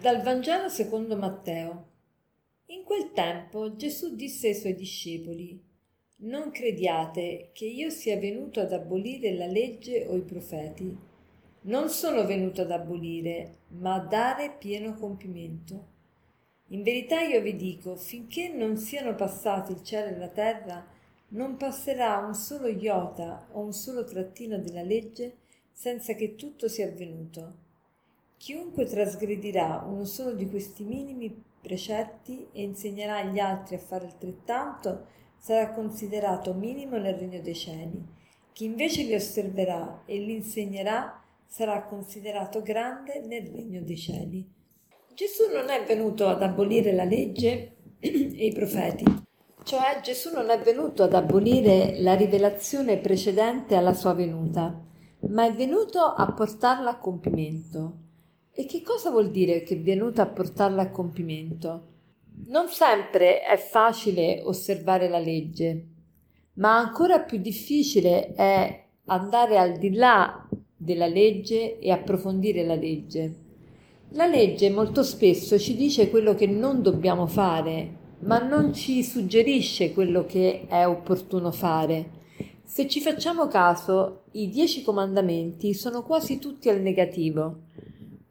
Dal Vangelo secondo Matteo. In quel tempo Gesù disse ai suoi discepoli, Non crediate che io sia venuto ad abolire la legge o i profeti. Non sono venuto ad abolire, ma a dare pieno compimento. In verità io vi dico, finché non siano passati il cielo e la terra, non passerà un solo iota o un solo trattino della legge senza che tutto sia avvenuto. Chiunque trasgredirà uno solo di questi minimi precetti e insegnerà agli altri a fare altrettanto sarà considerato minimo nel regno dei cieli. Chi invece li osserverà e li insegnerà sarà considerato grande nel regno dei cieli. Gesù non è venuto ad abolire la legge e i profeti, cioè Gesù non è venuto ad abolire la rivelazione precedente alla sua venuta, ma è venuto a portarla a compimento. E che cosa vuol dire che è venuto a portarla a compimento? Non sempre è facile osservare la legge, ma ancora più difficile è andare al di là della legge e approfondire la legge. La legge molto spesso ci dice quello che non dobbiamo fare, ma non ci suggerisce quello che è opportuno fare. Se ci facciamo caso, i dieci comandamenti sono quasi tutti al negativo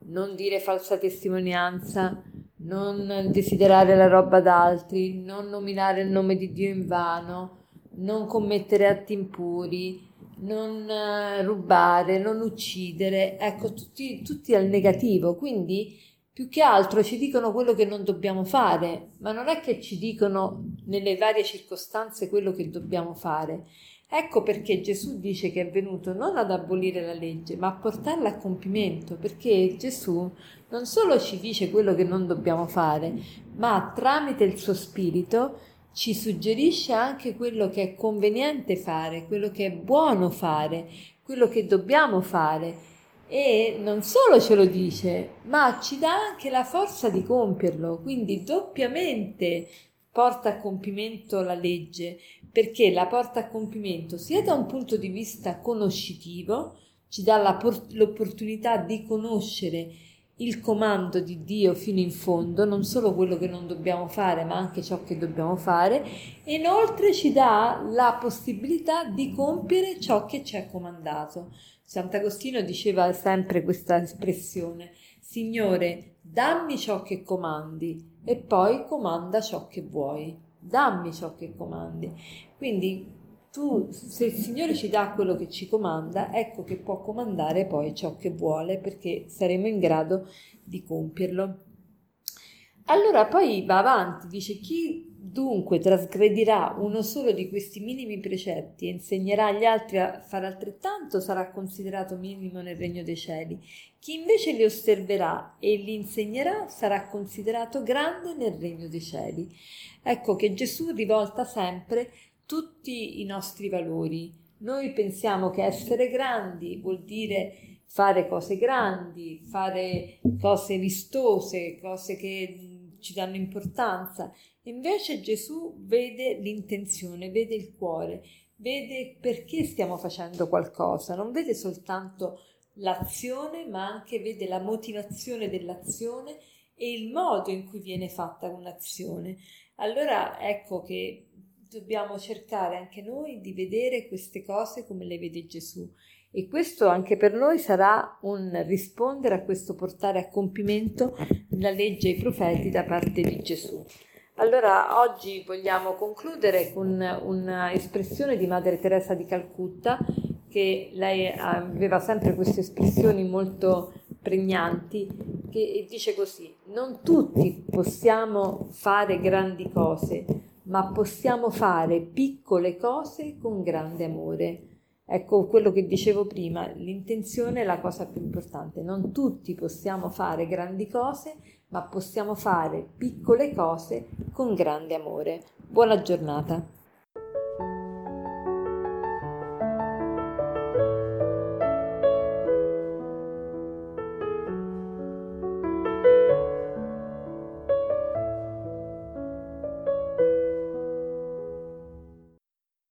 non dire falsa testimonianza, non desiderare la roba d'altri, non nominare il nome di Dio in vano, non commettere atti impuri, non eh, rubare, non uccidere, ecco, tutti, tutti al negativo. Quindi più che altro ci dicono quello che non dobbiamo fare, ma non è che ci dicono nelle varie circostanze quello che dobbiamo fare. Ecco perché Gesù dice che è venuto non ad abolire la legge, ma a portarla a compimento, perché Gesù non solo ci dice quello che non dobbiamo fare, ma tramite il suo spirito ci suggerisce anche quello che è conveniente fare, quello che è buono fare, quello che dobbiamo fare. E non solo ce lo dice, ma ci dà anche la forza di compierlo, quindi doppiamente porta a compimento la legge, perché la porta a compimento sia da un punto di vista conoscitivo, ci dà por- l'opportunità di conoscere il comando di Dio fino in fondo, non solo quello che non dobbiamo fare, ma anche ciò che dobbiamo fare, e inoltre ci dà la possibilità di compiere ciò che ci è comandato. Sant'Agostino diceva sempre questa espressione, Signore, dammi ciò che comandi e poi comanda ciò che vuoi dammi ciò che comandi. Quindi tu, se il Signore ci dà quello che ci comanda, ecco che può comandare poi ciò che vuole perché saremo in grado di compierlo. Allora poi va avanti, dice chi dunque trasgredirà uno solo di questi minimi precetti e insegnerà agli altri a fare altrettanto sarà considerato minimo nel regno dei cieli. Chi invece li osserverà e li insegnerà sarà considerato grande nel regno dei cieli. Ecco che Gesù rivolta sempre tutti i nostri valori. Noi pensiamo che essere grandi vuol dire fare cose grandi, fare cose vistose, cose che ci danno importanza. Invece Gesù vede l'intenzione, vede il cuore, vede perché stiamo facendo qualcosa, non vede soltanto l'azione, ma anche vede la motivazione dell'azione e il modo in cui viene fatta un'azione. Allora ecco che dobbiamo cercare anche noi di vedere queste cose come le vede Gesù e questo anche per noi sarà un rispondere a questo portare a compimento la legge e i profeti da parte di Gesù. Allora oggi vogliamo concludere con un'espressione di Madre Teresa di Calcutta che lei aveva sempre queste espressioni molto pregnanti, che dice così, non tutti possiamo fare grandi cose, ma possiamo fare piccole cose con grande amore. Ecco quello che dicevo prima, l'intenzione è la cosa più importante. Non tutti possiamo fare grandi cose, ma possiamo fare piccole cose con grande amore. Buona giornata.